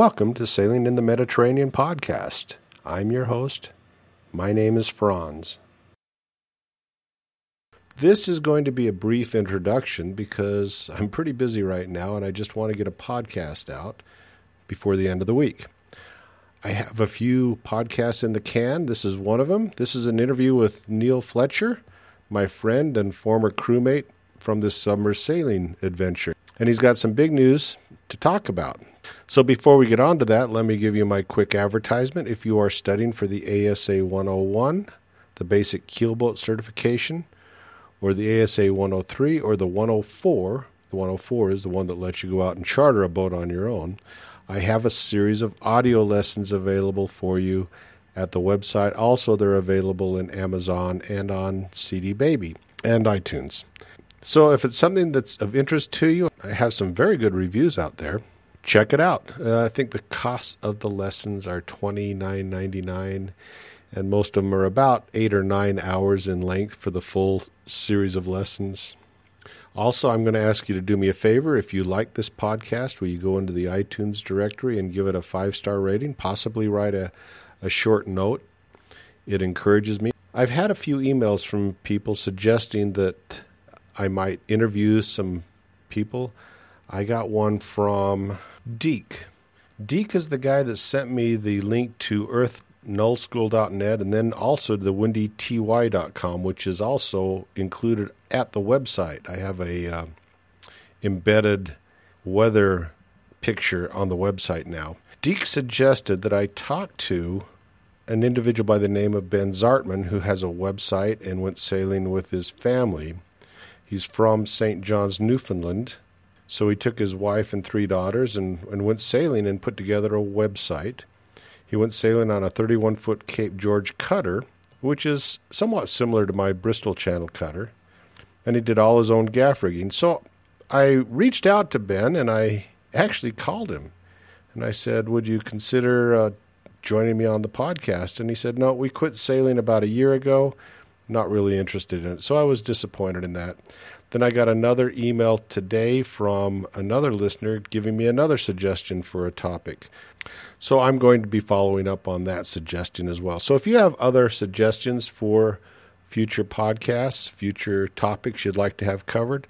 Welcome to Sailing in the Mediterranean podcast. I'm your host. My name is Franz. This is going to be a brief introduction because I'm pretty busy right now and I just want to get a podcast out before the end of the week. I have a few podcasts in the can. This is one of them. This is an interview with Neil Fletcher, my friend and former crewmate from this summer sailing adventure. And he's got some big news to talk about. So before we get on to that, let me give you my quick advertisement. If you are studying for the ASA 101, the basic keelboat certification, or the ASA 103 or the 104, the 104 is the one that lets you go out and charter a boat on your own. I have a series of audio lessons available for you at the website. Also, they're available in Amazon and on CD Baby and iTunes. So, if it's something that's of interest to you, I have some very good reviews out there. Check it out. Uh, I think the cost of the lessons are twenty nine ninety nine, and most of them are about eight or nine hours in length for the full series of lessons. Also, I'm going to ask you to do me a favor. If you like this podcast, will you go into the iTunes directory and give it a five star rating? Possibly write a, a short note. It encourages me. I've had a few emails from people suggesting that I might interview some people. I got one from Deke. Deke is the guy that sent me the link to earthnullschool.net and then also the windyty.com, which is also included at the website. I have a uh, embedded weather picture on the website now. Deke suggested that I talk to an individual by the name of Ben Zartman who has a website and went sailing with his family. He's from St. John's, Newfoundland. So he took his wife and three daughters and, and went sailing and put together a website. He went sailing on a 31 foot Cape George cutter, which is somewhat similar to my Bristol Channel cutter. And he did all his own gaff rigging. So I reached out to Ben and I actually called him. And I said, Would you consider uh, joining me on the podcast? And he said, No, we quit sailing about a year ago. Not really interested in it. So I was disappointed in that. Then I got another email today from another listener giving me another suggestion for a topic. So I'm going to be following up on that suggestion as well. So if you have other suggestions for future podcasts, future topics you'd like to have covered,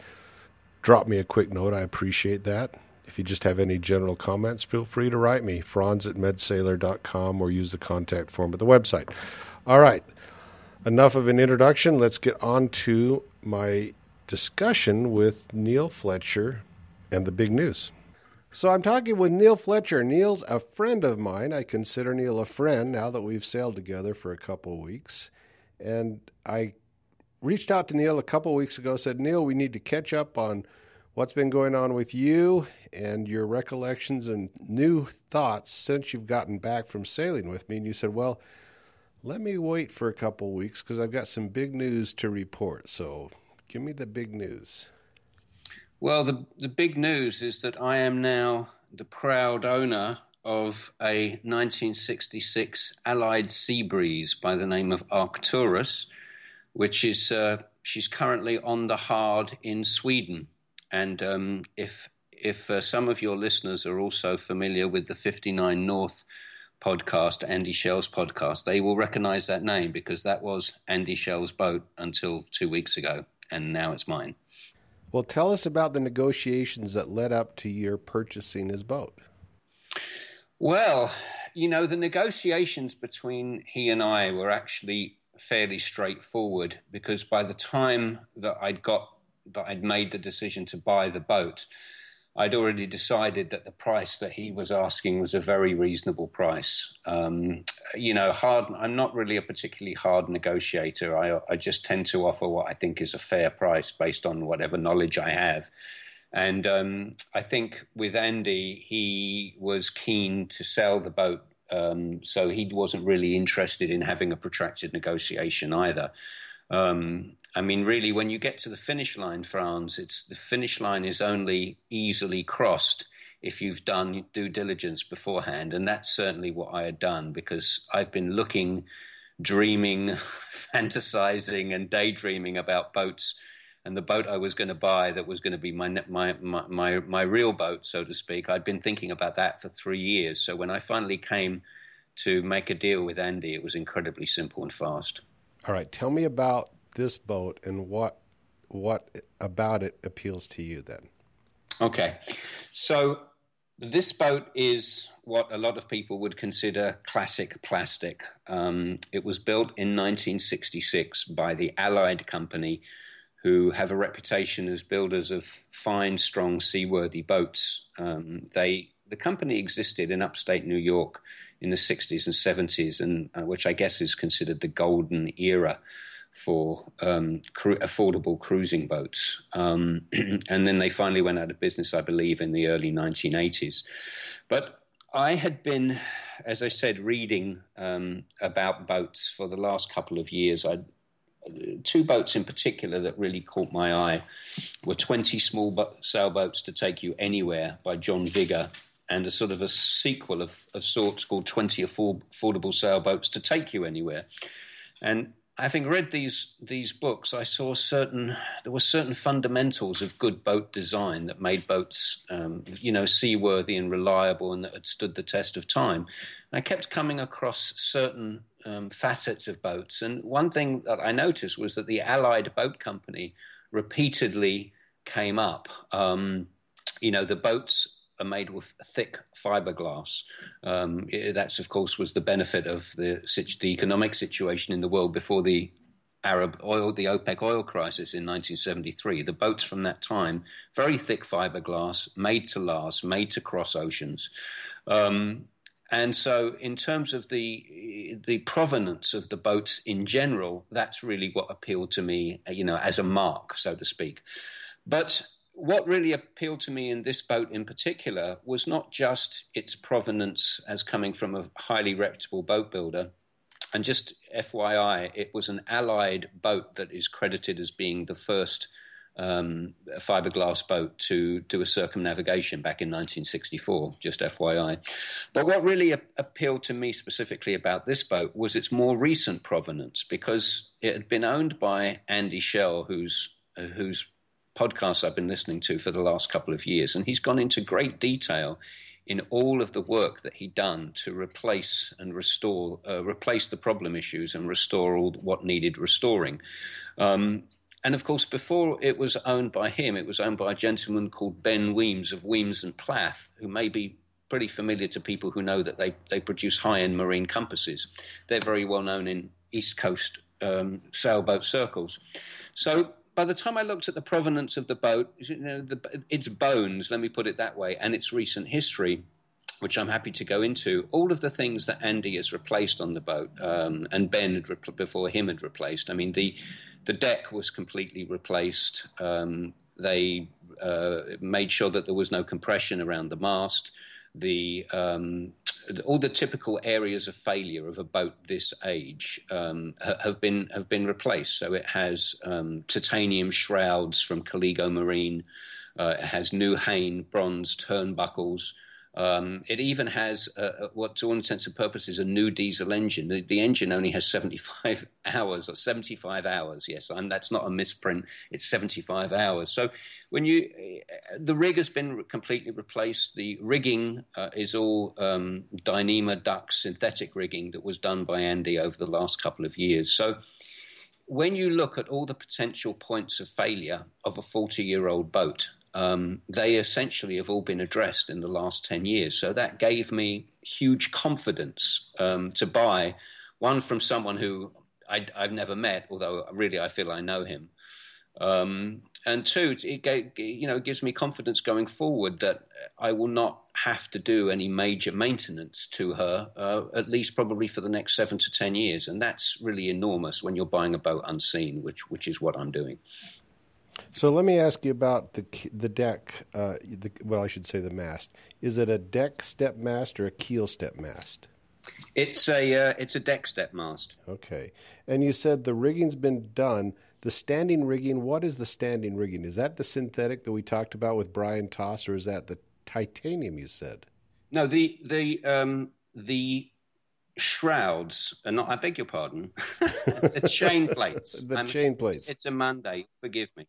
drop me a quick note. I appreciate that. If you just have any general comments, feel free to write me, franz at medsailor.com, or use the contact form at the website. All right, enough of an introduction. Let's get on to my discussion with Neil Fletcher and the big news. So I'm talking with Neil Fletcher. Neil's a friend of mine. I consider Neil a friend now that we've sailed together for a couple of weeks. And I reached out to Neil a couple of weeks ago, said, Neil, we need to catch up on what's been going on with you and your recollections and new thoughts since you've gotten back from sailing with me. And you said, Well, let me wait for a couple of weeks because I've got some big news to report. So give me the big news. Well, the, the big news is that I am now the proud owner of a 1966 Allied Sea Breeze by the name of Arcturus, which is uh, she's currently on the hard in Sweden. And um, if if uh, some of your listeners are also familiar with the 59 North podcast, Andy Schell's podcast, they will recognize that name because that was Andy Schell's boat until two weeks ago, and now it's mine. Well, tell us about the negotiations that led up to your purchasing his boat. Well, you know, the negotiations between he and I were actually fairly straightforward because by the time that I'd got that I'd made the decision to buy the boat, I'd already decided that the price that he was asking was a very reasonable price. Um, you know, hard. I'm not really a particularly hard negotiator. I, I just tend to offer what I think is a fair price based on whatever knowledge I have. And um, I think with Andy, he was keen to sell the boat, um, so he wasn't really interested in having a protracted negotiation either. Um, I mean, really, when you get to the finish line, Franz, it's the finish line is only easily crossed if you've done due diligence beforehand, and that's certainly what I had done because I've been looking, dreaming, fantasizing, and daydreaming about boats and the boat I was going to buy that was going to be my, my my my my real boat, so to speak. I'd been thinking about that for three years. So when I finally came to make a deal with Andy, it was incredibly simple and fast. All right, tell me about this boat and what what about it appeals to you then. Okay, so this boat is what a lot of people would consider classic plastic. Um, it was built in 1966 by the Allied Company who have a reputation as builders of fine, strong, seaworthy boats. Um, they the company existed in upstate New York in the 60s and 70s, and uh, which I guess is considered the golden era for um, cru- affordable cruising boats. Um, and then they finally went out of business, I believe, in the early 1980s. But I had been, as I said, reading um, about boats for the last couple of years. I'd two boats in particular that really caught my eye were 20 small sailboats to take you anywhere by John Vigor and a sort of a sequel of, of sorts called 20 affordable sailboats to take you anywhere and having read these these books, I saw certain there were certain fundamentals of good boat design that made boats, um, you know, seaworthy and reliable, and that had stood the test of time. And I kept coming across certain um, facets of boats, and one thing that I noticed was that the Allied Boat Company repeatedly came up. Um, you know, the boats are made with thick fiberglass. Um, that's, of course, was the benefit of the, the economic situation in the world before the Arab oil, the OPEC oil crisis in 1973. The boats from that time, very thick fiberglass, made to last, made to cross oceans. Um, and so, in terms of the the provenance of the boats in general, that's really what appealed to me, you know, as a mark, so to speak. But what really appealed to me in this boat in particular was not just its provenance as coming from a highly reputable boat builder. And just FYI, it was an allied boat that is credited as being the first um, fiberglass boat to do a circumnavigation back in 1964, just FYI. But what really a- appealed to me specifically about this boat was its more recent provenance because it had been owned by Andy Schell, who's, uh, who's podcasts I've been listening to for the last couple of years, and he's gone into great detail in all of the work that he'd done to replace and restore, uh, replace the problem issues and restore all what needed restoring. Um, and of course, before it was owned by him, it was owned by a gentleman called Ben Weems of Weems and Plath, who may be pretty familiar to people who know that they, they produce high end marine compasses. They're very well known in East Coast um, sailboat circles. So by the time I looked at the provenance of the boat, you know, the, its bones, let me put it that way, and its recent history, which I'm happy to go into, all of the things that Andy has replaced on the boat um, and Ben had repl- before him had replaced. I mean, the the deck was completely replaced. Um, they uh, made sure that there was no compression around the mast. The um, all the typical areas of failure of a boat this age um, have been have been replaced. So it has um, titanium shrouds from Colligo Marine. Uh, it has new Hayn bronze turnbuckles. Um, it even has uh, what, to all intents and purposes, a new diesel engine. The, the, engine only has 75 hours or 75 hours. Yes, I'm, that's not a misprint. It's 75 hours. So when you, uh, the rig has been completely replaced. The rigging uh, is all um, Dyneema Dux synthetic rigging that was done by Andy over the last couple of years. So when you look at all the potential points of failure of a 40 year old boat, um, they essentially have all been addressed in the last 10 years. So that gave me huge confidence um, to buy one from someone who I, have never met, although really I feel I know him. Um, and two, it gave, you know gives me confidence going forward that I will not have to do any major maintenance to her, uh, at least probably for the next seven to ten years, and that's really enormous when you're buying a boat unseen, which which is what I'm doing. So let me ask you about the the deck. Uh, the, well, I should say the mast. Is it a deck step mast or a keel step mast? It's a uh, it's a deck step mast. Okay, and you said the rigging's been done. The standing rigging. What is the standing rigging? Is that the synthetic that we talked about with Brian Toss, or is that the titanium? You said. No, the the um, the shrouds, and not, I beg your pardon, the chain plates. the I mean, chain plates. It's, it's, a Monday, forgive me.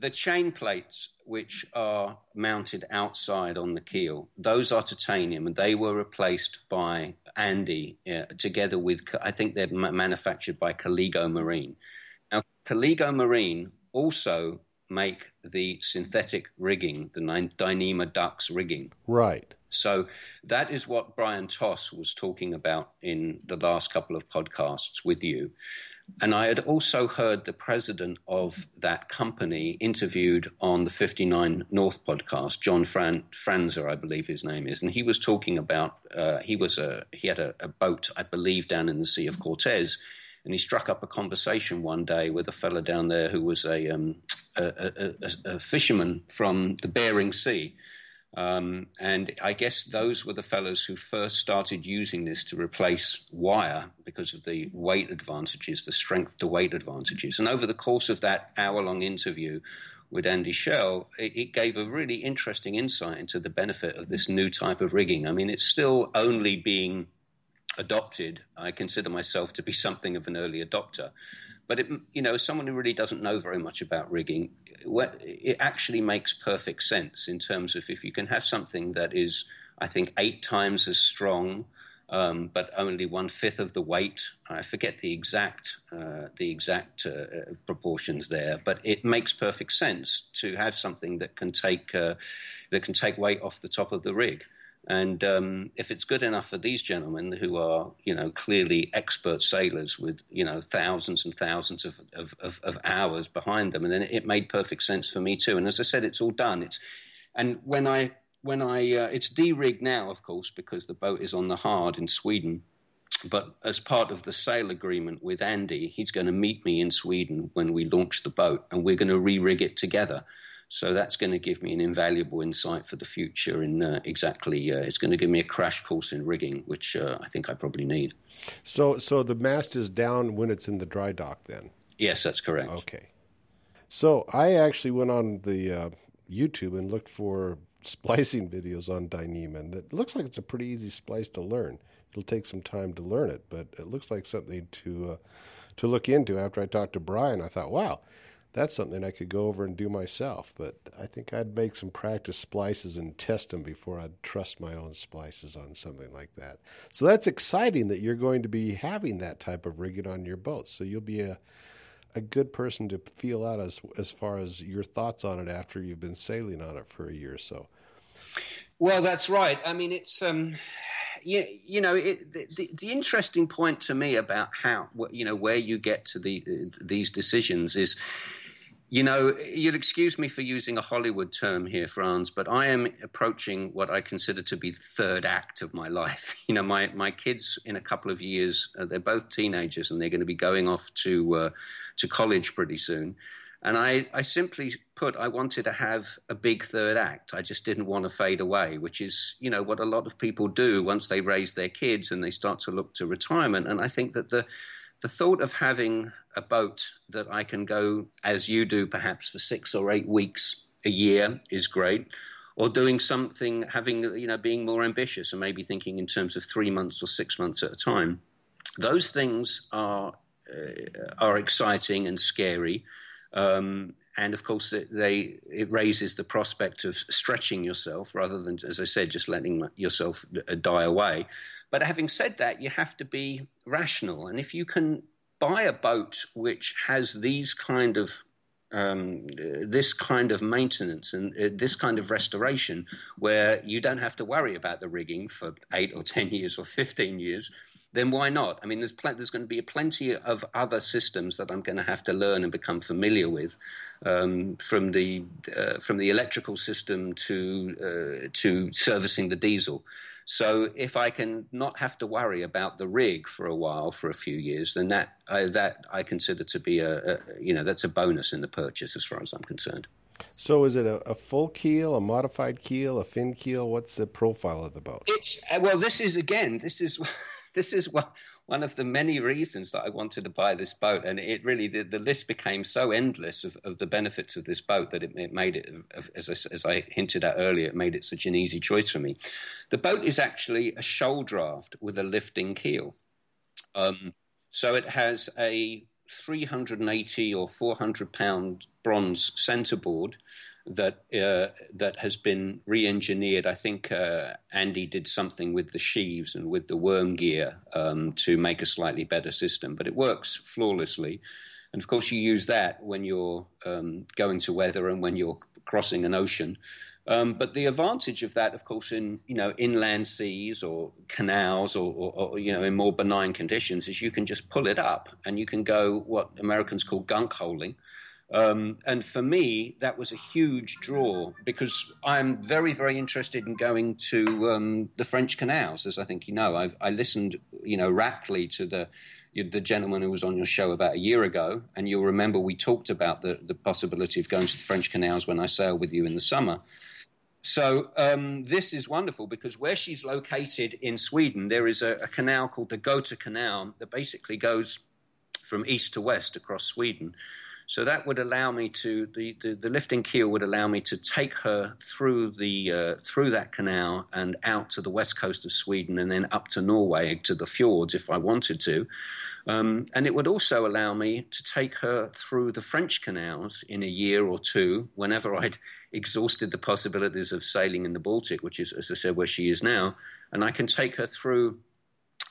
The chain plates, which are mounted outside on the keel, those are titanium, and they were replaced by Andy uh, together with, I think they're manufactured by Colligo Marine. Now, Colligo Marine also make the synthetic rigging, the Dyneema Dux rigging. Right. So that is what Brian Toss was talking about in the last couple of podcasts with you. And I had also heard the president of that company interviewed on the 59 North podcast, John Fran- Franzer, I believe his name is, and he was talking about uh, he was a he had a, a boat, I believe, down in the Sea of Cortez, and he struck up a conversation one day with a fellow down there who was a, um, a, a, a fisherman from the Bering Sea um, and I guess those were the fellows who first started using this to replace wire because of the weight advantages, the strength to weight advantages. And over the course of that hour long interview with Andy Schell, it, it, gave a really interesting insight into the benefit of this new type of rigging. I mean, it's still only being adopted. I consider myself to be something of an early adopter. But it, you know, someone who really doesn't know very much about rigging, it actually makes perfect sense in terms of if you can have something that is, I think, eight times as strong, um, but only one fifth of the weight. I forget the exact uh, the exact uh, proportions there, but it makes perfect sense to have something that can take uh, that can take weight off the top of the rig. And um, if it's good enough for these gentlemen who are, you know, clearly expert sailors with, you know, thousands and thousands of, of, of, of hours behind them, and then it made perfect sense for me too. And as I said, it's all done. It's and when I when I uh, it's de-rigged now, of course, because the boat is on the hard in Sweden. But as part of the sale agreement with Andy, he's going to meet me in Sweden when we launch the boat, and we're going to re-rig it together. So that's going to give me an invaluable insight for the future. In uh, exactly, uh, it's going to give me a crash course in rigging, which uh, I think I probably need. So, so the mast is down when it's in the dry dock, then. Yes, that's correct. Okay. So I actually went on the uh, YouTube and looked for splicing videos on Dyneema, and it looks like it's a pretty easy splice to learn. It'll take some time to learn it, but it looks like something to uh, to look into. After I talked to Brian, I thought, wow that's something I could go over and do myself. But I think I'd make some practice splices and test them before I'd trust my own splices on something like that. So that's exciting that you're going to be having that type of rigging on your boat. So you'll be a a good person to feel out as as far as your thoughts on it after you've been sailing on it for a year or so. Well, that's right. I mean, it's um, you, you know, it, the, the interesting point to me about how you know where you get to the these decisions is you know, you'll excuse me for using a Hollywood term here, Franz, but I am approaching what I consider to be the third act of my life. You know, my, my kids in a couple of years, uh, they're both teenagers and they're going to be going off to, uh, to college pretty soon. And I, I simply put, I wanted to have a big third act. I just didn't want to fade away, which is, you know, what a lot of people do once they raise their kids and they start to look to retirement. And I think that the, the thought of having a boat that I can go, as you do, perhaps for six or eight weeks a year is great. Or doing something, having, you know, being more ambitious and maybe thinking in terms of three months or six months at a time. Those things are, uh, are exciting and scary. Um, and of course, it, they, it raises the prospect of stretching yourself rather than, as I said, just letting yourself uh, die away. But having said that, you have to be rational. And if you can buy a boat which has these kind of um, this kind of maintenance and uh, this kind of restoration, where you don't have to worry about the rigging for eight or ten years or fifteen years, then why not? I mean, there's pl- there's going to be plenty of other systems that I'm going to have to learn and become familiar with, um, from the uh, from the electrical system to uh, to servicing the diesel. So if I can not have to worry about the rig for a while, for a few years, then that I, that I consider to be a, a you know that's a bonus in the purchase as far as I'm concerned. So is it a, a, full keel, a modified keel, a fin keel? What's the profile of the boat? It's uh, well, this is again, this is this is one of the many reasons that I wanted to buy this boat, and it really the, the list became so endless of, of the benefits of this boat that it, it made it, as I, as I hinted at earlier, it made it such an easy choice for me. The boat is actually a shoal draft with a lifting keel, um, so it has a 380 or 400 pound bronze centerboard that uh, that has been re-engineered. I think uh, Andy did something with the sheaves and with the worm gear um, to make a slightly better system, but it works flawlessly. And of course, you use that when you're um, going to weather and when you're crossing an ocean. Um, but the advantage of that, of course, in you know inland seas or canals or, or, or, you know in more benign conditions, is you can just pull it up and you can go what Americans call gunk holing. Um, and for me, that was a huge draw because I'm very, very interested in going to um, the French canals, as I think you know. I've, I listened, you know, raptly to the the gentleman who was on your show about a year ago, and you'll remember we talked about the, the possibility of going to the French canals when I sail with you in the summer. So um, this is wonderful because where she's located in Sweden, there is a, a canal called the Gota Canal that basically goes from east to west across Sweden. So that would allow me to the, the, the, lifting keel would allow me to take her through the uh, through that canal and out to the west coast of Sweden and then up to Norway to the fjords if I wanted to. Um, and it would also allow me to take her through the French canals in a year or two whenever I'd exhausted the possibilities of sailing in the Baltic, which is, as I said, where she is now. And I can take her through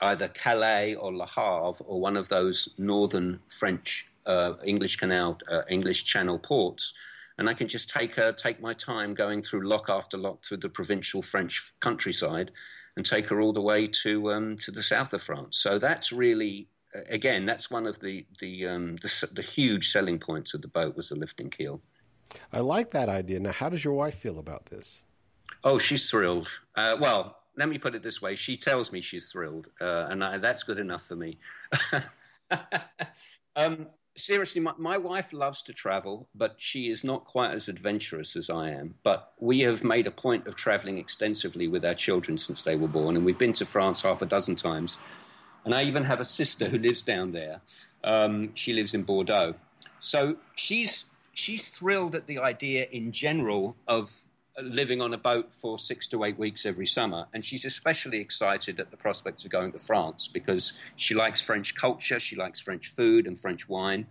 either Calais or Le Havre or one of those northern French uh, English Canal, uh, English Channel ports, and I can just take her, take my time going through lock after lock through the provincial French countryside, and take her all the way to um, to the south of France. So that's really, again, that's one of the the, um, the the huge selling points of the boat was the lifting keel. I like that idea. Now, how does your wife feel about this? Oh, she's thrilled. Uh, well, let me put it this way: she tells me she's thrilled, uh, and I, that's good enough for me. um, seriously, my, my, wife loves to travel, but she is not quite as adventurous as I am. But we have made a point of traveling extensively with our children since they were born, and we've been to France half a dozen times. And I even have a sister who lives down there. Um, she lives in Bordeaux, so she's she's thrilled at the idea in general of living on a boat for six to eight weeks every summer. And she's especially excited at the prospects of going to France because she likes French culture, she likes French food and French wine.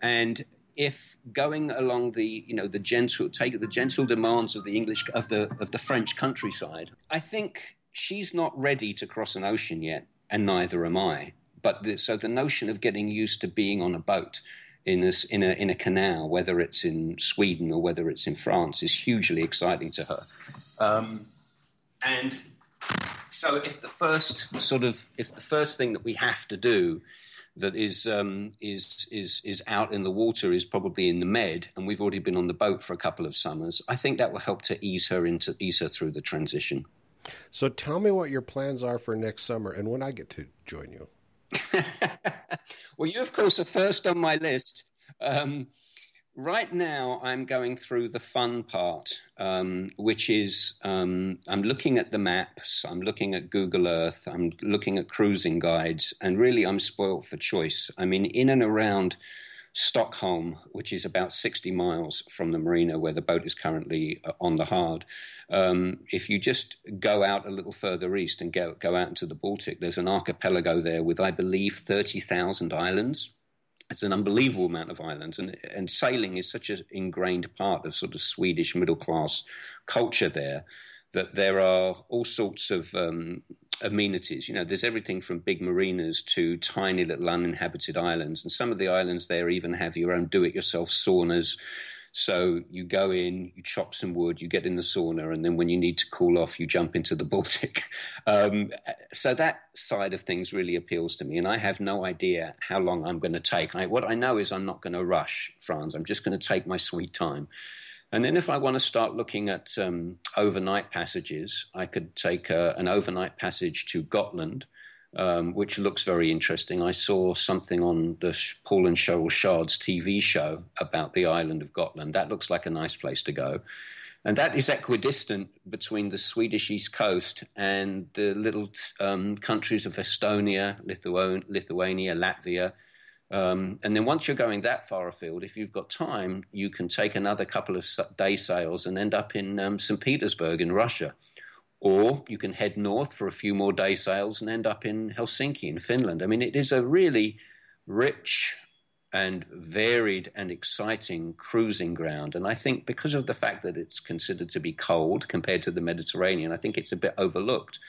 And if going along the you know the gentle take the gentle demands of the English of the of the French countryside, I think she's not ready to cross an ocean yet, and neither am I. But the, so the notion of getting used to being on a boat in a, in a, in a canal, whether it's in Sweden or whether it's in France, is hugely exciting to her. Um, and so, if the first sort of if the first thing that we have to do that is um, is is is out in the water is probably in the med, and we've already been on the boat for a couple of summers. I think that will help to ease her into ease her through the transition. So, tell me what your plans are for next summer, and when I get to join you. well, you, of course, are first on my list. Um, right now, I'm going through the fun part, um, which is um, I'm looking at the maps, I'm looking at Google Earth, I'm looking at cruising guides, and really I'm spoilt for choice. I mean, in and around Stockholm, which is about 60 miles from the marina where the boat is currently uh, on the hard. Um, if you just go out a little further east and go, go out into the Baltic, there's an archipelago there with, I believe, 30,000 islands. It's an unbelievable amount of islands, and, and sailing is such an ingrained part of sort of Swedish middle class culture there that there are all sorts of um, amenities. You know, there's everything from big marinas to tiny little uninhabited islands, and some of the islands there even have your own do-it-yourself saunas. So you go in, you chop some wood, you get in the sauna, and then when you need to cool off, you jump into the Baltic. Um, so that side of things really appeals to me, and I have no idea how long I'm going to take. I, what I know is I'm not going to rush, Franz. I'm just going to take my sweet time And then, if I want to start looking at um, overnight passages, I could take uh, an overnight passage to Gotland, um, which looks very interesting. I saw something on the Paul and Cheryl Shard's TV show about the island of Gotland. That looks like a nice place to go. And that is equidistant between the Swedish east coast and the little um, countries of Estonia, Lithuania, Latvia. Um, and then once you're going that far afield, if you've got time, you can take another couple of day sails and end up in um, St. Petersburg in Russia. Or you can head north for a few more day sails and end up in Helsinki in Finland. I mean, it is a really rich and varied and exciting cruising ground. And I think because of the fact that it's considered to be cold compared to the Mediterranean, I think it's a bit overlooked.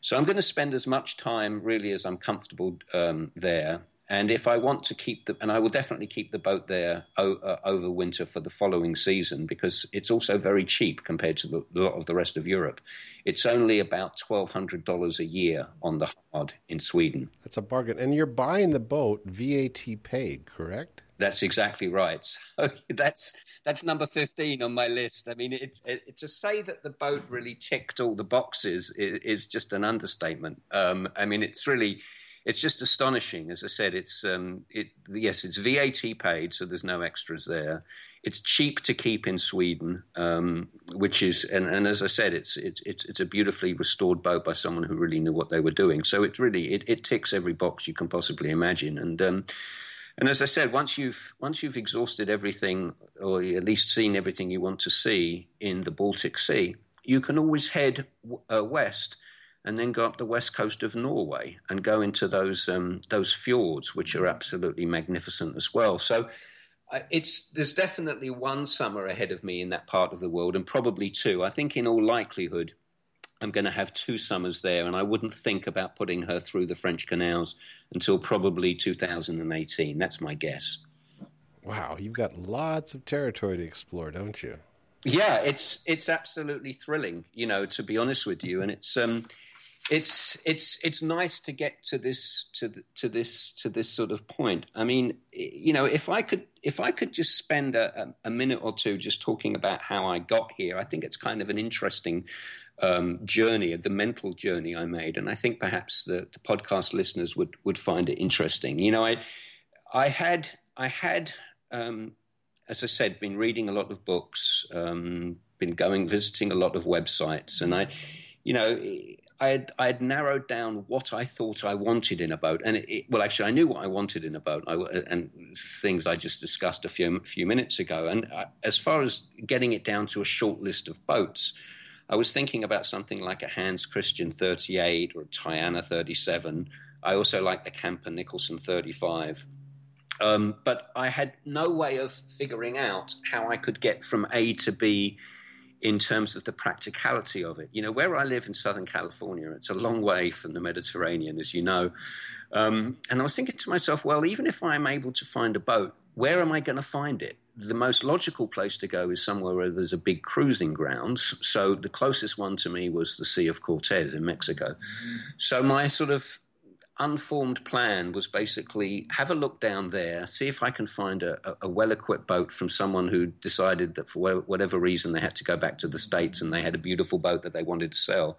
So I'm going to spend as much time really as I'm comfortable um, there. And if I want to keep the, and I will definitely keep the boat there o- uh, over winter for the following season because it's also very cheap compared to the, a lot of the rest of Europe. It's only about twelve hundred dollars a year on the hard in Sweden. That's a bargain, and you're buying the boat VAT paid, correct? That's exactly right. So that's that's number fifteen on my list. I mean, it, it, to say that the boat really ticked all the boxes is, is just an understatement. Um, I mean, it's really it's just astonishing. As I said, it's um, it yes, it's VAT paid, so there's no extras there. It's cheap to keep in Sweden, um, which is and, and, as I said, it's, it's it's it's a beautifully restored boat by someone who really knew what they were doing. So it really it, it ticks every box you can possibly imagine, and. Um, and as I said, once you've once you've exhausted everything, or at least seen everything you want to see in the Baltic Sea, you can always head uh, west and then go up the west coast of Norway and go into those um, those fjords, which are absolutely magnificent as well. So uh, it's there's definitely one summer ahead of me in that part of the world, and probably two. I think in all likelihood. I'm going to have two summers there, and I wouldn't think about putting her through the French canals until probably 2018. That's my guess. Wow, you've got lots of territory to explore, don't you? Yeah, it's it's absolutely thrilling, you know, to be honest with you, and it's um, it's it's it's nice to get to this to to this to this sort of point. I mean, you know, if I could if I could just spend a, a minute or two just talking about how I got here, I think it's kind of an interesting um, journey, the mental journey I made, and I think perhaps the, the podcast listeners would would find it interesting. You know, I I had I had um, as I said, been reading a lot of books, um, been going visiting a lot of websites, and I, you know, I had, I narrowed down what I thought I wanted in a boat, and it, it, well, actually, I knew what I wanted in a boat, I, and things I just discussed a few few minutes ago. And I, uh, as far as getting it down to a short list of boats, I was thinking about something like a Hans Christian 38 or a Tayana 37. I also like the Camper Nicholson 35. Um, but I had no way of figuring out how I could get from A to B in terms of the practicality of it. You know, where I live in Southern California, it's a long way from the Mediterranean, as you know. Um, and I was thinking to myself, well, even if I'm able to find a boat, where am I going to find it? The most logical place to go is somewhere where there's a big cruising grounds. So the closest one to me was the Sea of Cortez in Mexico. So my sort of unformed plan was basically have a look down there, see if I can find a, a well equipped boat from someone who decided that for whatever reason they had to go back to the States and they had a beautiful boat that they wanted to sell.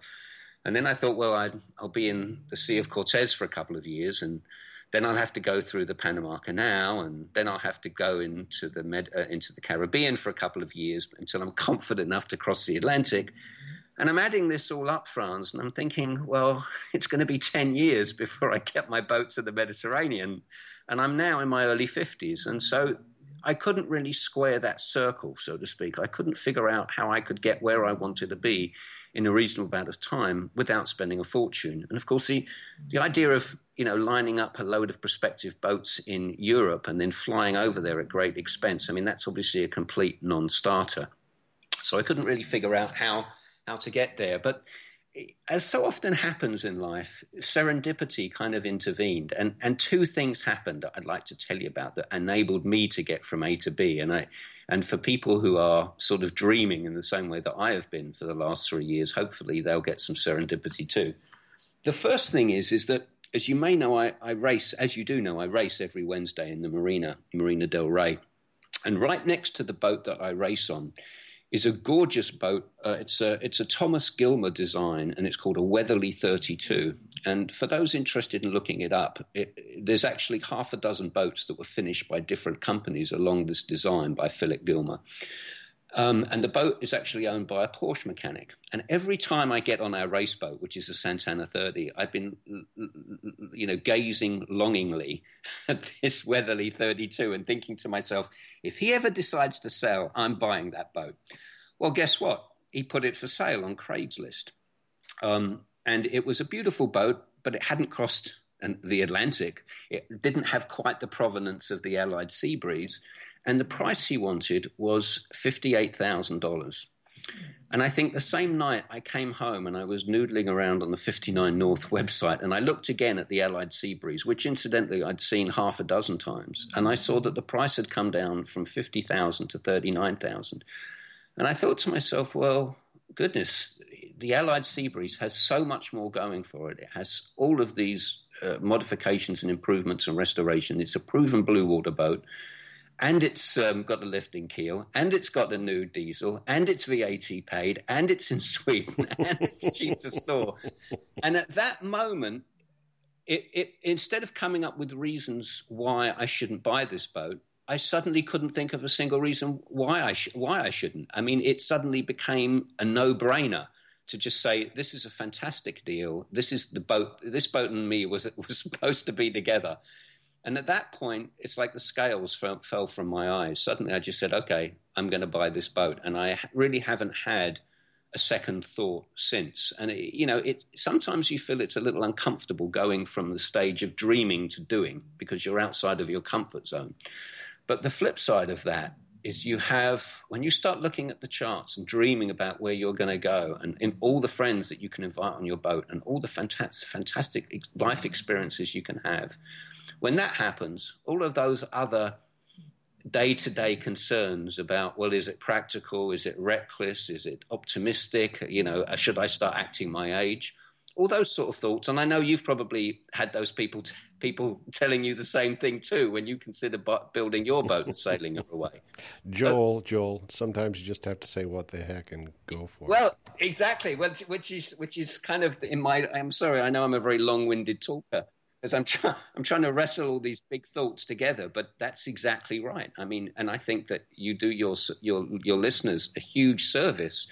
And then I thought, well, i will be in the Sea of Cortez for a couple of years and then I'll have to go through the Panama Canal, and then I'll have to go into the Med- uh, into the Caribbean for a couple of years until I'm confident enough to cross the Atlantic. And I'm adding this all up, Franz, and I'm thinking, well, it's going to be 10 years before I get my boat to the Mediterranean. And I'm now in my early 50s. And so I couldn't really square that circle, so to speak. I couldn't figure out how I could get where I wanted to be in a reasonable amount of time without spending a fortune. And of course, the, the idea of you know lining up a load of prospective boats in Europe and then flying over there at great expense, I mean, that's obviously a complete non starter. So I couldn't really figure out how how to get there. But as so often happens in life, serendipity kind of intervened, and and two things happened that I'd like to tell you about that enabled me to get from A to B. And I, and for people who are sort of dreaming in the same way that I have been for the last three years, hopefully they'll get some serendipity too. The first thing is is that as you may know, I, I race, as you do know, I race every Wednesday in the Marina, Marina del Rey. And right next to the boat that I race on is a gorgeous boat. Uh, it's a it's a Thomas Gilmer design, and it's called a Weatherly 32. And for those interested in looking it up, it, there's actually half a dozen boats that were finished by different companies along this design by Philip Gilmer. Um, and the boat is actually owned by a Porsche mechanic. And every time I get on our race boat, which is a Santana 30, I've been, you know, gazing longingly at this Weatherly 32 and thinking to myself, if he ever decides to sell, I'm buying that boat. Well, guess what? He put it for sale on Craigslist. Um, and it was a beautiful boat, but it hadn't crossed the Atlantic. It didn't have quite the provenance of the Allied sea breeze and the price he wanted was $58,000. And I think the same night I came home and I was noodling around on the 59 North website and I looked again at the Allied Sea Breeze, which incidentally I'd seen half a dozen times, and I saw that the price had come down from 50,000 to 39,000. And I thought to myself, well, goodness, the Allied Sea Breeze has so much more going for it. It has all of these uh, modifications and improvements and restoration. It's a proven blue water boat and it's um, got a lifting keel, and it's got a new diesel, and it's VAT paid, and it's in Sweden, and it's cheap to store. And at that moment, it, it, instead of coming up with reasons why I shouldn't buy this boat, I suddenly couldn't think of a single reason why I sh- why I shouldn't. I mean, it suddenly became a no-brainer to just say this is a fantastic deal. This is the boat. This boat and me was was supposed to be together, and at that point, it's like the scales fell, fell from my eyes. Suddenly, I just said, okay, I'm going to buy this boat. And I really haven't had a second thought since. And, it, you know, it, sometimes you feel it's a little uncomfortable going from the stage of dreaming to doing because you're outside of your comfort zone. But the flip side of that is you have, when you start looking at the charts and dreaming about where you're going to go and all the friends that you can invite on your boat and all the fantastic, fantastic life experiences you can have when that happens, all of those other day to day concerns about, well, is it practical? Is it reckless? Is it optimistic? You know, uh, should I start acting my age? All those sort of thoughts. And I know you've probably had those people, t- people telling you the same thing too when you consider building your boat and sailing it away. Joel, Joel, sometimes you just have to say what the heck and go for well, it. Well, exactly. Which, which is, which is kind of in my, I'm sorry, I know I'm a very long winded talker because I'm trying I'm trying to wrestle all these big thoughts together. But that's exactly right. I mean, and I think that you do your your your listeners a huge service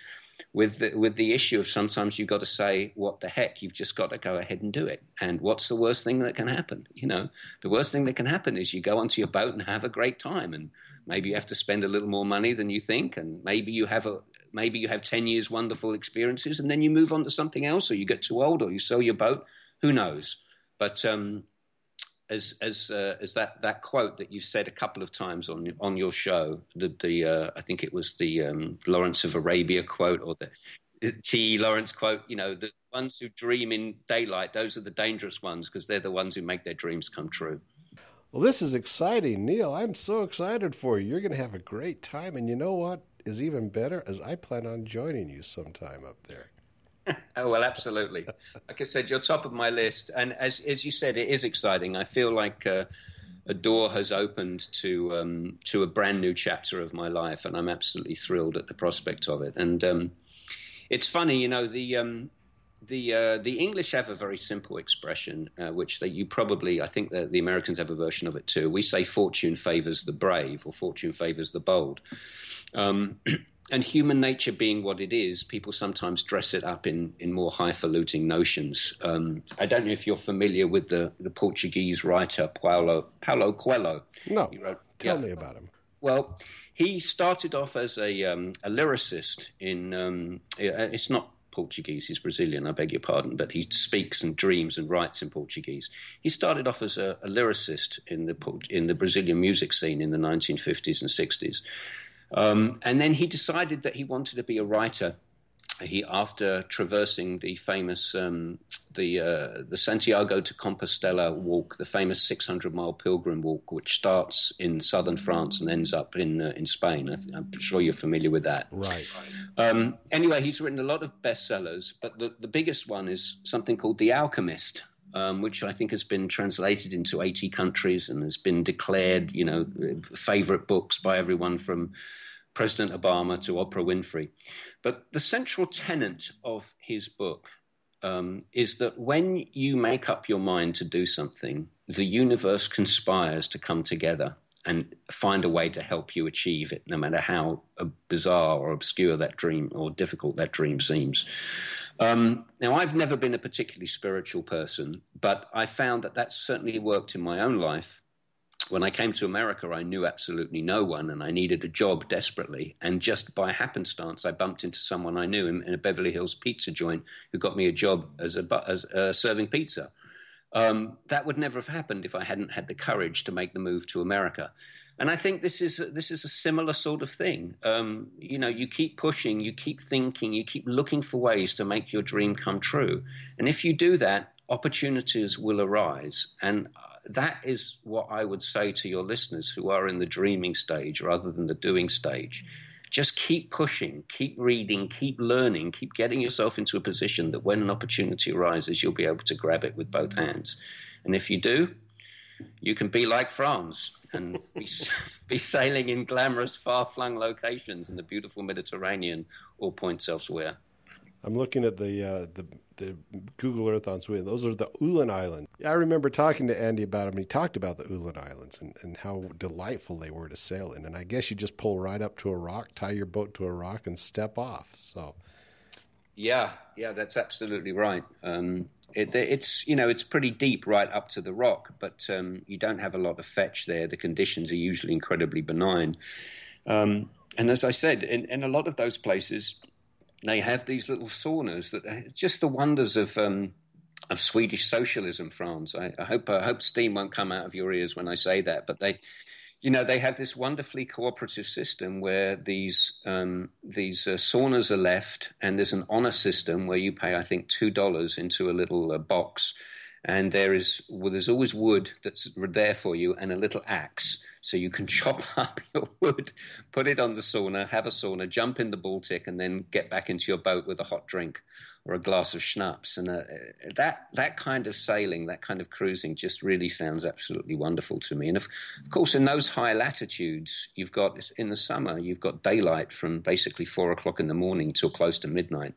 with the, with the issue of sometimes you've got to say what the heck? You've just got to go ahead and do it. And what's the worst thing that can happen? You know the worst thing that can happen is you go onto your boat and have a great time and maybe you have to spend a little more money than you think and maybe you have a maybe you have 10 years wonderful experiences and then you move on to something else or you get too old or you sell your boat. Who knows? But um, as as uh, as that that quote that you said a couple of times on on your show, the the uh, I think it was the um, Lawrence of Arabia quote or the T. Lawrence quote. You know, the ones who dream in daylight, those are the dangerous ones because they're the ones who make their dreams come true. Well, this is exciting, Neil. I'm so excited for you. You're going to have a great time, and you know what is even better? As I plan on joining you sometime up there. Oh well, absolutely. Like I said, you're top of my list, and as as you said, it is exciting. I feel like uh, a door has opened to um, to a brand new chapter of my life, and I'm absolutely thrilled at the prospect of it. And um, it's funny, you know, the um, the uh, the English have a very simple expression, uh, which they, you probably, I think the, the Americans have a version of it too. We say "fortune favors the brave" or "fortune favors the bold." Um, and human nature being what it is, people sometimes dress it up in, in more highfalutin notions. Um, I don't know if you're familiar with the, the Portuguese writer Paulo, Paulo Coelho. No, wrote, tell yeah. me about him. Well, he started off as a, um, a lyricist in, um, it's not Portuguese, he's Brazilian, I beg your pardon, but he speaks and dreams and writes in Portuguese. He started off as a, a lyricist in the, in the Brazilian music scene in the 1950s and 60s. Um, and then he decided that he wanted to be a writer. He, after traversing the famous um, the uh, the Santiago to Compostela walk, the famous 600 mile pilgrim walk, which starts in southern France and ends up in uh, in Spain. I am sure you're familiar with that. Right. Um, anyway, he's written a lot of bestsellers, but the, the biggest one is something called The Alchemist, um, which I think has been translated into 80 countries and has been declared, you know, favorite books by everyone from President Obama to Oprah Winfrey. But the central tenet of his book um, is that when you make up your mind to do something, the universe conspires to come together and find a way to help you achieve it, no matter how bizarre or obscure that dream or difficult that dream seems. Um, now, I've never been a particularly spiritual person, but I found that that certainly worked in my own life. When I came to America, I knew absolutely no one and I needed a job desperately. And just by happenstance, I bumped into someone I knew in, in a Beverly Hills pizza joint who got me a job as, a, as uh, serving pizza. Um, that would never have happened if I hadn't had the courage to make the move to America. And I think this is this is a similar sort of thing. Um, you know, you keep pushing, you keep thinking, you keep looking for ways to make your dream come true. And if you do that, opportunities will arise. And uh, that is what I would say to your listeners who are in the dreaming stage rather than the doing stage just keep pushing, keep reading, keep learning, keep getting yourself into a position that when an opportunity arises, you'll be able to grab it with both hands. And if you do, you can be like Franz and be, be sailing in glamorous, far flung locations in the beautiful Mediterranean or points elsewhere. I'm looking at the uh, the the Google Earth on Sweden. Those are the Ulen Islands. I remember talking to Andy about them. He talked about the Ulen Islands and, and how delightful they were to sail in. And I guess you just pull right up to a rock, tie your boat to a rock, and step off. So, yeah, yeah, that's absolutely right. Um, it, it's you know it's pretty deep right up to the rock, but um, you don't have a lot of fetch there. The conditions are usually incredibly benign. Um, and as I said, in, in a lot of those places, they have these little saunas that are just the wonders of um, of Swedish socialism, Franz. I, I, hope I hope steam won't come out of your ears when I say that, but they, you know, they have this wonderfully cooperative system where these um, these uh, saunas are left, and there's an honor system where you pay, I think, two dollars into a little uh, box, and there is well, there's always wood that's there for you and a little axe so you can chop up your wood, put it on the sauna, have a sauna, jump in the Baltic, and then get back into your boat with a hot drink or a glass of schnapps. And uh, that that kind of sailing, that kind of cruising, just really sounds absolutely wonderful to me. And of, of course, in those high latitudes, you've got in the summer, you've got daylight from basically four o'clock in the morning till close to midnight.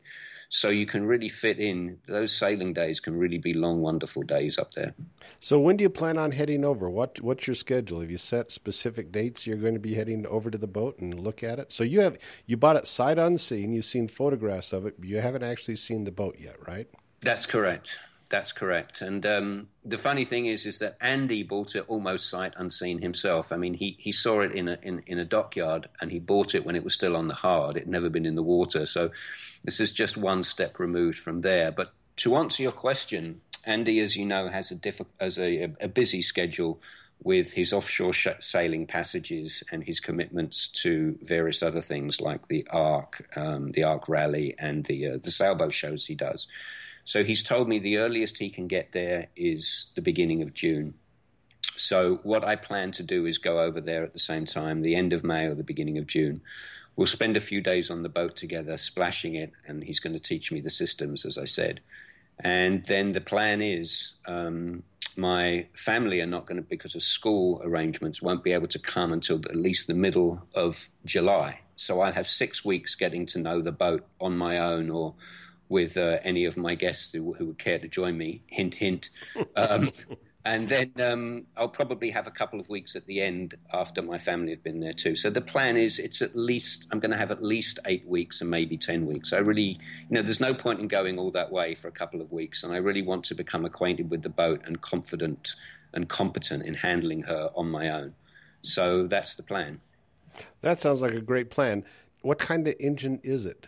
So you can really fit in those sailing days can really be long, wonderful days up there. So when do you plan on heading over? What what's your schedule? Have you set specific dates you're going to be heading over to the boat and look at it? So you have you bought it sight unseen. You've seen photographs of it, but you haven't actually seen the boat yet, right? That's correct. That's correct. And um, the funny thing is, is that Andy bought it almost sight unseen himself. I mean, he, he saw it in a in, in a dockyard, and he bought it when it was still on the hard. It never been in the water, so this is just one step removed from there. But to answer your question, Andy, as you know, has a diff- as a, a busy schedule with his offshore sh- sailing passages and his commitments to various other things like the ARC, um, the ARC Rally, and the uh, the sailboat shows he does. So he's told me the earliest he can get there is the beginning of June. So what I plan to do is go over there at the same time, the end of May or the beginning of June. We'll spend a few days on the boat together, splashing it, and he's going to teach me the systems, as I said. And then the plan is um, my family are not going to, because of school arrangements, won't be able to come until at least the middle of July. So I'll have six weeks getting to know the boat on my own or with uh, any of my guests who, who, would care to join me. Hint, hint. Um, and then um, I'll probably have a couple of weeks at the end after my family have been there too. So the plan is it's at least I'm going to have at least eight weeks and maybe ten weeks. I really, you know, there's no point in going all that way for a couple of weeks, and I really want to become acquainted with the boat and confident and competent in handling her on my own. So that's the plan. That sounds like a great plan. What kind of engine is it?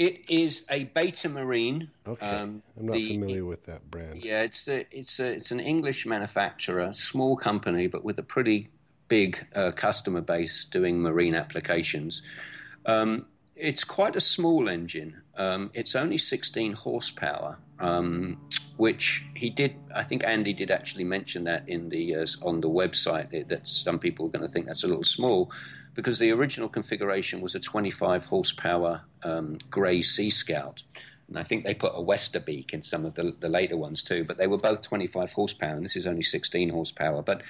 It is a Beta Marine. Okay, um, I'm not the, familiar with that brand. Yeah, it's a, it's a, it's an English manufacturer, small company, but with a pretty big uh, customer base doing marine applications. Um, it's quite a small engine. Um, it's only 16 horsepower, um, which he did. I think Andy did actually mention that in the uh, on the website. That some people are going to think that's a little small because the original configuration was a 25 horsepower um, grey Sea Scout. And I think they put a Westerbeke in some of the, the later ones too, but they were both 25 horsepower, and this is only 16 horsepower. But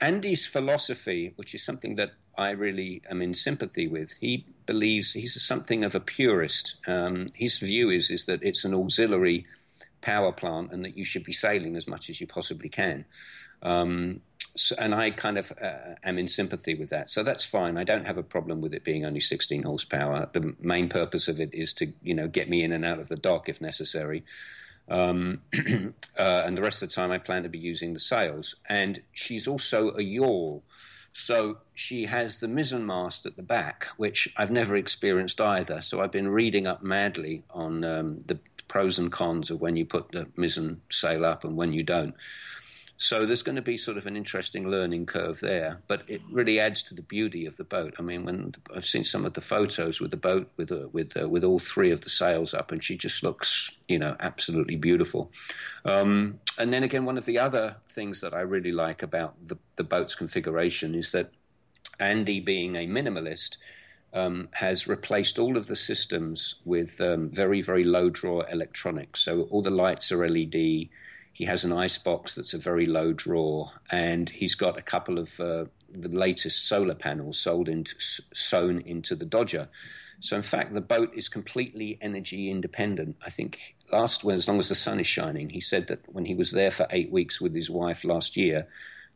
Andy's philosophy, which is something that I really am in sympathy with, he believes he's something of a purist. Um, his view is is that it's an auxiliary power plant and that you should be sailing as much as you possibly can. Um, so, and I kind of uh, am in sympathy with that. So that's fine. I don't have a problem with it being only 16 horsepower. The main purpose of it is to, you know, get me in and out of the dock if necessary. Um, uh, and the rest of the time, I plan to be using the sails. And she's also a yawl. So she has the mizzen mast at the back, which I've never experienced either. So I've been reading up madly on um, the pros and cons of when you put the mizzen sail up and when you don't. So there's going to be sort of an interesting learning curve there, but it really adds to the beauty of the boat. I mean, when I've seen some of the photos with the boat with uh, with uh, with all three of the sails up, and she just looks, you know, absolutely beautiful. Um, and then again, one of the other things that I really like about the the boat's configuration is that Andy, being a minimalist. Um, has replaced all of the systems with um, very, very low draw electronics. So all the lights are LED. He has an ice box that's a very low draw, and he's got a couple of uh, the latest solar panels sold sewn into the Dodger. So in fact, the boat is completely energy independent. I think last, well, as long as the sun is shining, he said that when he was there for eight weeks with his wife last year,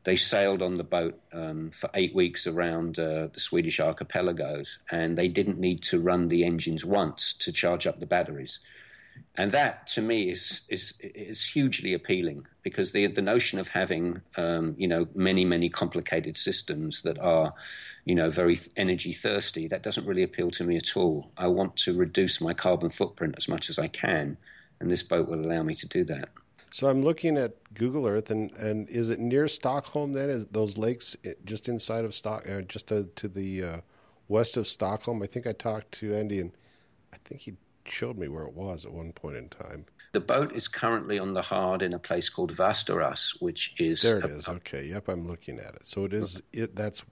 they sailed on the boat um, for eight weeks around uh, the Swedish archipelagos, and they didn't need to run the engines once to charge up the batteries and that to me is is is hugely appealing because the the notion of having um, you know many many complicated systems that are you know very energy thirsty that doesn't really appeal to me at all. I want to reduce my carbon footprint as much as I can, and this boat will allow me to do that. So I'm looking at Google Earth, and, and is it near Stockholm? Then is those lakes just inside of Stock, uh, just to, to the uh, west of Stockholm? I think I talked to Andy, and I think he showed me where it was at one point in time. The boat is currently on the hard in a place called Vasteras, which is there. It a, is. Okay. Yep, I'm looking at it. So it is. It that's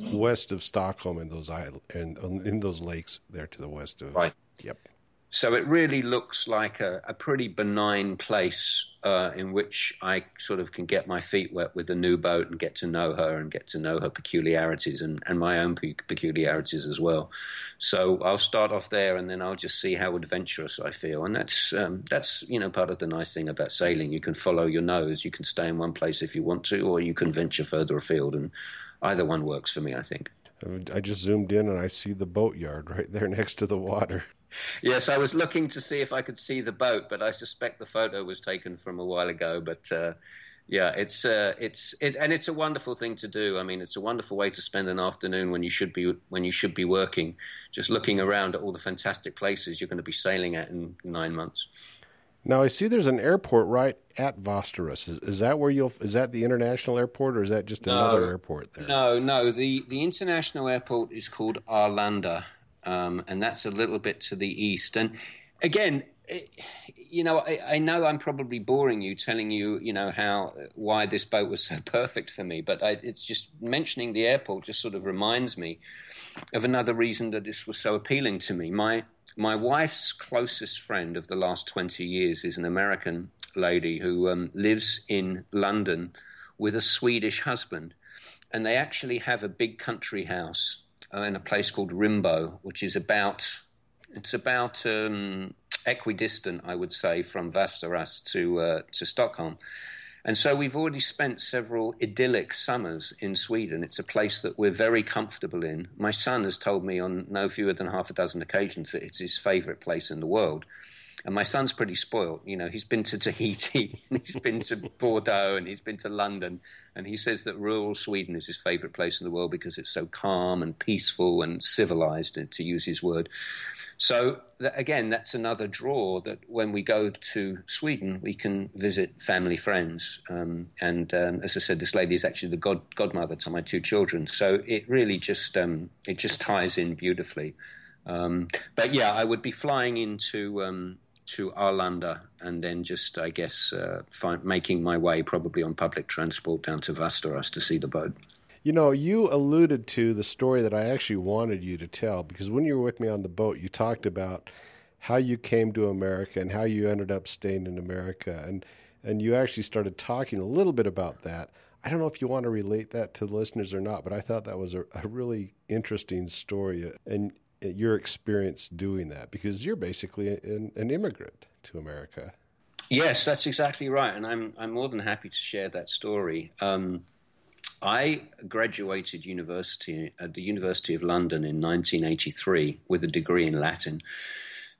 west of Stockholm in those island and in those lakes there to the west of. Right. Yep. So it really looks like a, a pretty benign place uh, in which I sort of can get my feet wet with the new boat and get to know her and get to know her peculiarities and, and my own pe- peculiarities as well. So I'll start off there and then I'll just see how adventurous I feel. And that's um, that's you know part of the nice thing about sailing. You can follow your nose. You can stay in one place if you want to, or you can venture further afield. And either one works for me, I think. I just zoomed in and I see the boatyard right there next to the water yes, I was looking to see if I could see the boat, but I suspect the photo was taken from a while ago. But uh, yeah, it's uh, it's it, and it's a wonderful thing to do. I mean, it's a wonderful way to spend an afternoon when you should be when you should be working, just looking around at all the fantastic places you're going to be sailing at in nine months. Now I see there's an airport right at Vasteras. Is, is, that where you'll? Is that the international airport, or is that just another no, airport there? No, no. The the international airport is called Arlanda, um, and that's a little bit to the east. And again, it, you know, I, I, know I'm probably boring you, telling you, you know, how why this boat was so perfect for me. But I, it's just mentioning the airport just sort of reminds me of another reason that this was so appealing to me. My my wife's closest friend of the last twenty years is an American lady who um, lives in London with a Swedish husband, and they actually have a big country house uh, in a place called Rimbo, which is about it's about um, equidistant, I would say, from Vasteras to uh, to Stockholm. And so we've already spent several idyllic summers in Sweden. It's a place that we're very comfortable in. My son has told me on no fewer than half a dozen occasions that it's his favorite place in the world. And my son's pretty spoiled. You know, he's been to Tahiti, and he's been to Bordeaux, and he's been to London, and he says that rural Sweden is his favourite place in the world because it's so calm and peaceful and civilized, to use his word. So again, that's another draw that when we go to Sweden, we can visit family friends. Um, and um, as I said, this lady is actually the god, godmother to my two children. So it really just um, it just ties in beautifully. Um, but yeah, I would be flying into um, to Arlanda and then just, I guess, uh, find, making my way probably on public transport down to Vasteras to see the boat. You know, you alluded to the story that I actually wanted you to tell because when you were with me on the boat, you talked about how you came to America and how you ended up staying in America. And, and you actually started talking a little bit about that. I don't know if you want to relate that to the listeners or not, but I thought that was a, a really interesting story and your experience doing that because you're basically an, an immigrant to America. Yes, that's exactly right, and I'm I'm more than happy to share that story. Um, I graduated university at the University of London in 1983 with a degree in Latin.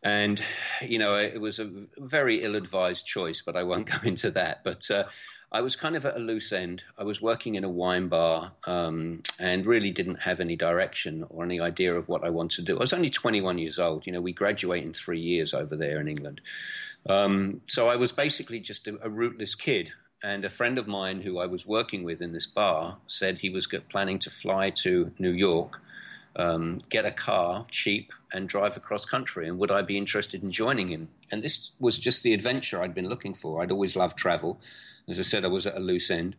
And, you know, it was a very ill advised choice, but I won't go into that. But uh, I was kind of at a loose end. I was working in a wine bar um, and really didn't have any direction or any idea of what I wanted to do. I was only 21 years old. You know, we graduate in three years over there in England. Um, so I was basically just a, a, rootless kid. And a friend of mine who I was working with in this bar said he was planning to fly to New York, um, get a car cheap, and drive across country. And would I be interested in joining him? And this was just the adventure I'd been looking for. I'd always loved travel. As I said, I was at a loose end.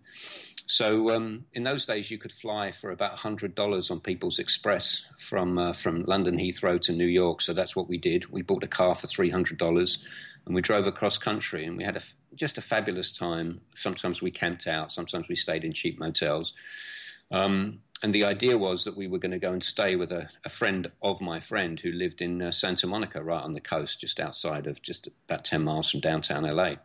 So um, in those days, you could fly for about hundred dollars on People's Express from uh, from London Heathrow to New York. So that's what we did. We bought a car for three hundred dollars and we drove across country and we had a, just a fabulous time. Sometimes we camped out, sometimes we stayed in cheap motels. Um, and the idea was that we were going to go and stay with a, a friend of my friend who lived in uh, Santa Monica, right on the coast, just outside of just about 10 miles from downtown LA.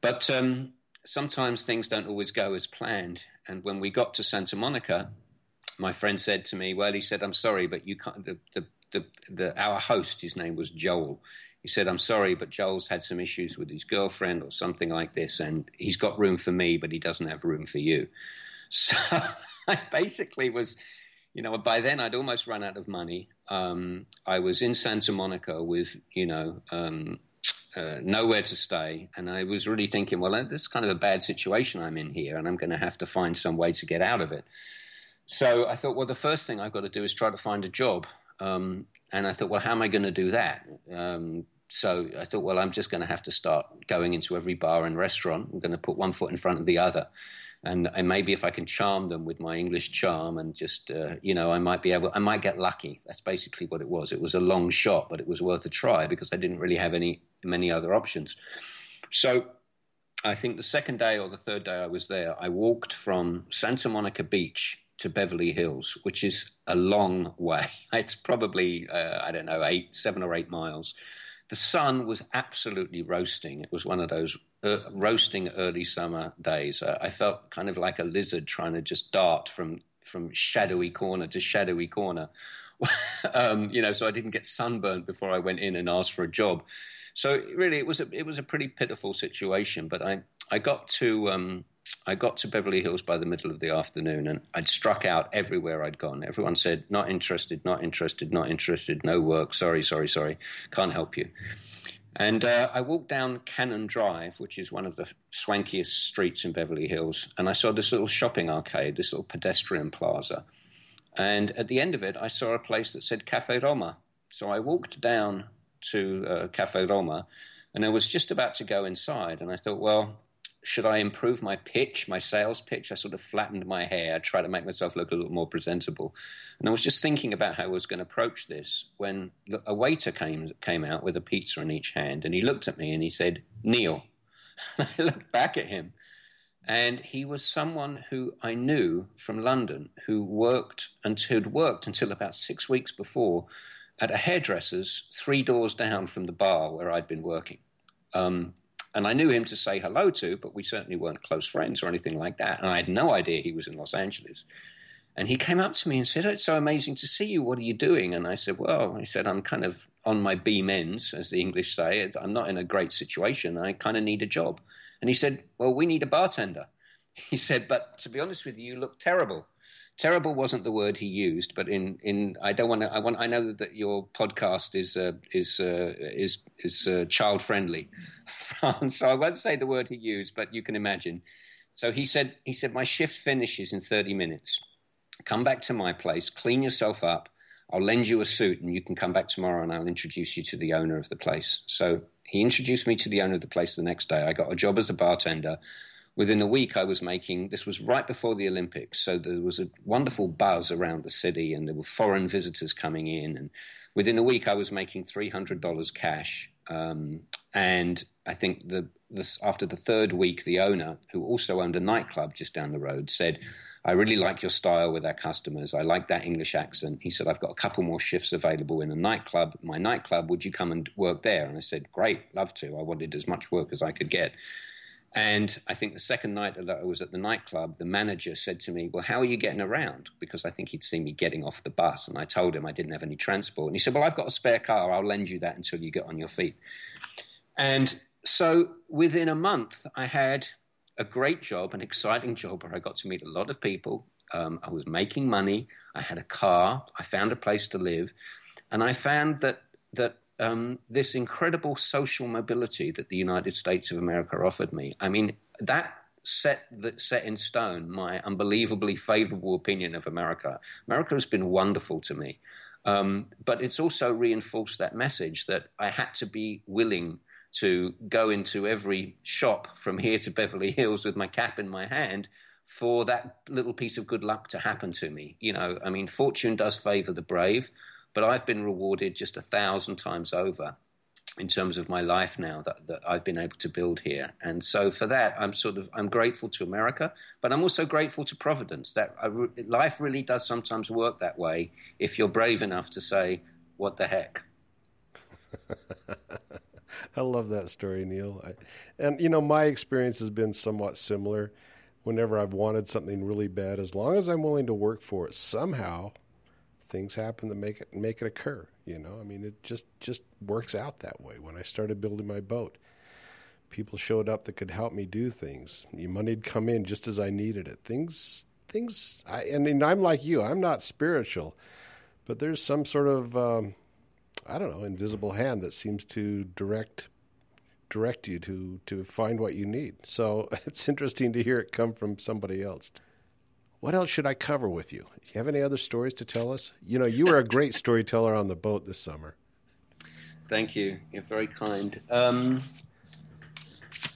But um, sometimes things don't always go as planned. And when we got to Santa Monica, my friend said to me, Well, he said, I'm sorry, but you can't. The, the, the, the, our host, his name was Joel. He said, I'm sorry, but Joel's had some issues with his girlfriend or something like this, and he's got room for me, but he doesn't have room for you. So I basically was, you know, by then I'd almost run out of money. Um, I was in Santa Monica with, you know, um, uh, nowhere to stay. And I was really thinking, well, this is kind of a bad situation I'm in here, and I'm going to have to find some way to get out of it. So I thought, well, the first thing I've got to do is try to find a job. Um, and I thought, well, how am I going to do that? Um, so I thought, well, I'm just going to have to start going into every bar and restaurant. I'm going to put one foot in front of the other. And, and maybe if I can charm them with my English charm and just, uh, you know, I might be able, I might get lucky. That's basically what it was. It was a long shot, but it was worth a try because I didn't really have any, many other options. So I think the second day or the third day I was there, I walked from Santa Monica Beach to Beverly Hills, which is a long way. It's probably, uh, I don't know, eight, seven or eight miles. The sun was absolutely roasting. It was one of those uh, roasting early summer days. Uh, I felt kind of like a lizard trying to just dart from from shadowy corner to shadowy corner. um, you know, so I didn't get sunburned before I went in and asked for a job. So really, it was a it was a pretty pitiful situation. But I I got to um, I got to Beverly Hills by the middle of the afternoon and I'd struck out everywhere I'd gone. Everyone said, not interested, not interested, not interested, no work, sorry, sorry, sorry, can't help you. And uh, I walked down Canon Drive, which is one of the swankiest streets in Beverly Hills, and I saw this little shopping arcade, this little pedestrian plaza. And at the end of it, I saw a place that said Cafe Roma. So I walked down to uh, Cafe Roma, and I was just about to go inside, and I thought, well, should I improve my pitch, my sales pitch? I sort of flattened my hair, tried to make myself look a little more presentable. And I was just thinking about how I was going to approach this when a waiter came came out with a pizza in each hand, and he looked at me and he said, "Neil." I looked back at him, and he was someone who I knew from London, who worked and who'd worked until about six weeks before at a hairdresser's three doors down from the bar where I'd been working. Um, and I knew him to say hello to, but we certainly weren't close friends or anything like that. And I had no idea he was in Los Angeles. And he came up to me and said, oh, It's so amazing to see you. What are you doing? And I said, Well, he said, I'm kind of on my beam ends, as the English say. I'm not in a great situation. I kind of need a job. And he said, Well, we need a bartender. He said, But to be honest with you, you look terrible terrible wasn't the word he used, but in, in I don't want to. I want. I know that your podcast is uh, is uh, is is uh, child friendly, so I won't say the word he used, but you can imagine. So he said he said my shift finishes in thirty minutes. Come back to my place, clean yourself up. I'll lend you a suit, and you can come back tomorrow, and I'll introduce you to the owner of the place. So he introduced me to the owner of the place the next day. I got a job as a bartender within a week, I was making this was right before the Olympics, so there was a wonderful buzz around the city, and there were foreign visitors coming in. And within a week, I was making three hundred dollars cash. Um, and I think the after the third week, the owner, who also owned a nightclub just down the road, said, I really like your style with our customers. I like that English accent. He said, I've got a couple more shifts available in a nightclub, my nightclub. Would you come and work there? And I said, Great, love to. I wanted as much work as I could get. And I think the second night that I was at the nightclub, the manager said to me, Well, how are you getting around? Because I think he'd seen me getting off the bus. And I told him I didn't have any transport. And he said, Well, I've got a spare car. I'll lend you that until you get on your feet. And so within a month, I had a great job, an exciting job where I got to meet a lot of people. Um, I was making money. I had a car. I found a place to live, and I found that that um, this incredible social mobility that the United States of America offered me. I mean, that set that set in stone my unbelievably favorable opinion of America. America has been wonderful to me, um, but it's also reinforced that message that I had to be willing to go into every shop from here to Beverly Hills with my cap in my hand for that little piece of good luck to happen to me. You know, I mean, fortune does favor the brave, but I've been rewarded just a thousand times over in terms of my life now that, that I've been able to build here. And so for that, I'm sort of, I'm grateful to America, but I'm also grateful to Providence that I, life really does sometimes work that way if you're brave enough to say, what the heck? I love that story, Neil. I, and you know, my experience has been somewhat similar. Whenever I've wanted something really bad, as long as I'm willing to work for it, somehow things happen to make it make it occur. You know, I mean, it just just works out that way. When I started building my boat, people showed up that could help me do things. Money'd come in just as I needed it. Things things. I and I'm like you. I'm not spiritual, but there's some sort of um, I don't know, invisible hand that seems to direct direct you to to find what you need. So it's interesting to hear it come from somebody else. What else should I cover with you? Do you have any other stories to tell us? You know, you were a great storyteller on the boat this summer. Thank you. You're very kind. Um,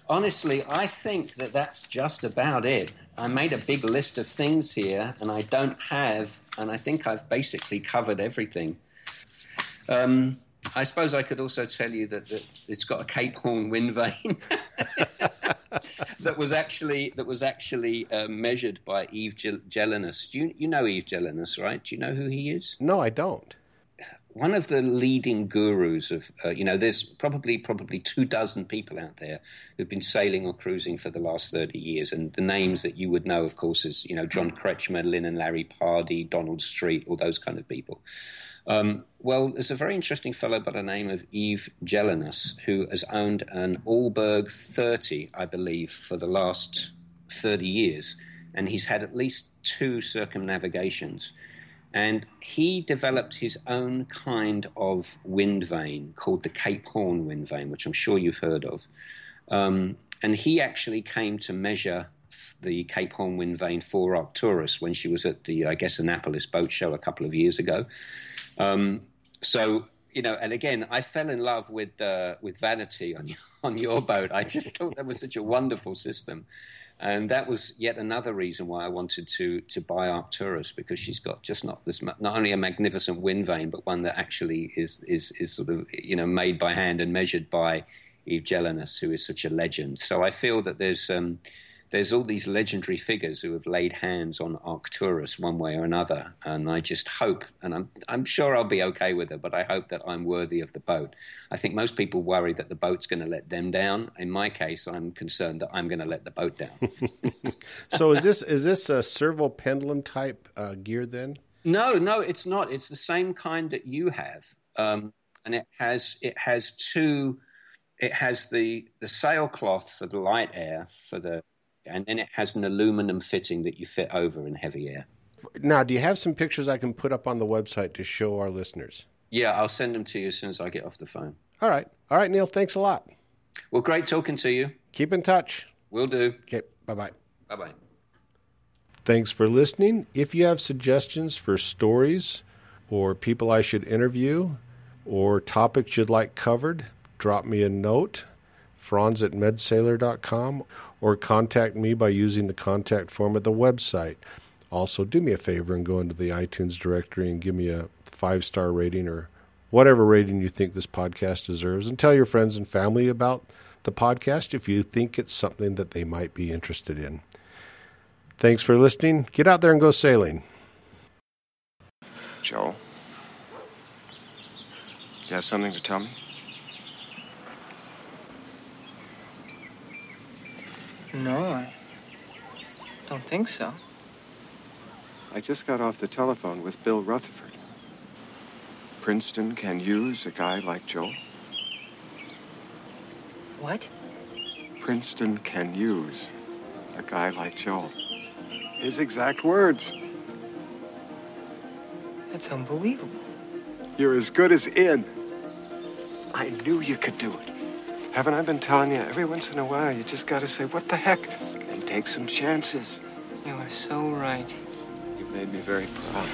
honestly, I think that that's just about it. I made a big list of things here, and I don't have, and I think I've basically covered everything. Um, I suppose I could also tell you that, that it's got a Cape Horn wind vane that was actually that was actually uh, measured by Yves Gelinas. You you know Yves Gelinas, right? Do you know who he is? No, I don't. One of the leading gurus of uh, you know, there's probably probably two dozen people out there who've been sailing or cruising for the last thirty years, and the names that you would know, of course, is you know John Kretschmer, Lin and Larry Pardey, Donald Street, all those kind of people. Um, well, there's a very interesting fellow by the name of Yves Gelinas who has owned an Alberg 30, I believe, for the last 30 years. And he's had at least two circumnavigations. And he developed his own kind of wind vane called the Cape Horn wind vane, which I'm sure you've heard of. Um, and he actually came to measure the Cape Horn wind vane for Arcturus when she was at the, I guess, Annapolis boat show a couple of years ago. Um, so you know, and again, I fell in love with uh, with Vanity on on your boat. I just thought that was such a wonderful system, and that was yet another reason why I wanted to to buy Arcturus because she's got just not this not only a magnificent wind vane, but one that actually is is is sort of you know made by hand and measured by Yves Gelinas, who is such a legend. So I feel that there's um, there's all these legendary figures who have laid hands on Arcturus one way or another, and I just hope, and I'm I'm sure I'll be okay with it, but I hope that I'm worthy of the boat. I think most people worry that the boat's going to let them down. In my case, I'm concerned that I'm going to let the boat down. so is this is this a servo pendulum type uh, gear then? No, no, it's not. It's the same kind that you have, um, and it has it has two. It has the the sailcloth for the light air for the and then it has an aluminum fitting that you fit over in heavy air. Now, do you have some pictures I can put up on the website to show our listeners? Yeah, I'll send them to you as soon as I get off the phone. All right. All right, Neil, thanks a lot. Well, great talking to you. Keep in touch. Will do. Okay, bye bye. Bye bye. Thanks for listening. If you have suggestions for stories or people I should interview or topics you'd like covered, drop me a note franz at medsailor.com, or contact me by using the contact form at the website. Also, do me a favor and go into the iTunes directory and give me a five star rating or whatever rating you think this podcast deserves, and tell your friends and family about the podcast if you think it's something that they might be interested in. Thanks for listening. Get out there and go sailing. Joe? You have something to tell me? No, I don't think so. I just got off the telephone with Bill Rutherford. Princeton can use a guy like Joe. What? Princeton can use a guy like Joe. His exact words. That's unbelievable. You're as good as in. I knew you could do it. Haven't I been telling you? Every once in a while, you just gotta say, what the heck? And take some chances. You are so right. You've made me very proud.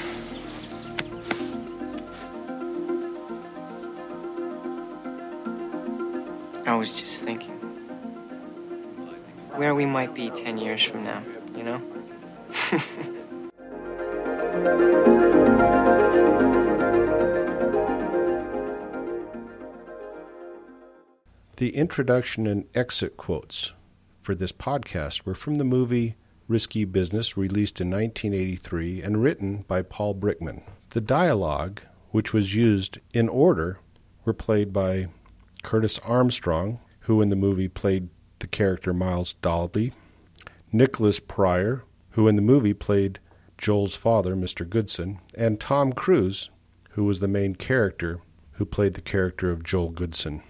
I was just thinking. Where we might be ten years from now, you know? The introduction and exit quotes for this podcast were from the movie Risky Business, released in 1983 and written by Paul Brickman. The dialogue, which was used in order, were played by Curtis Armstrong, who in the movie played the character Miles Dalby, Nicholas Pryor, who in the movie played Joel's father, Mr. Goodson, and Tom Cruise, who was the main character who played the character of Joel Goodson.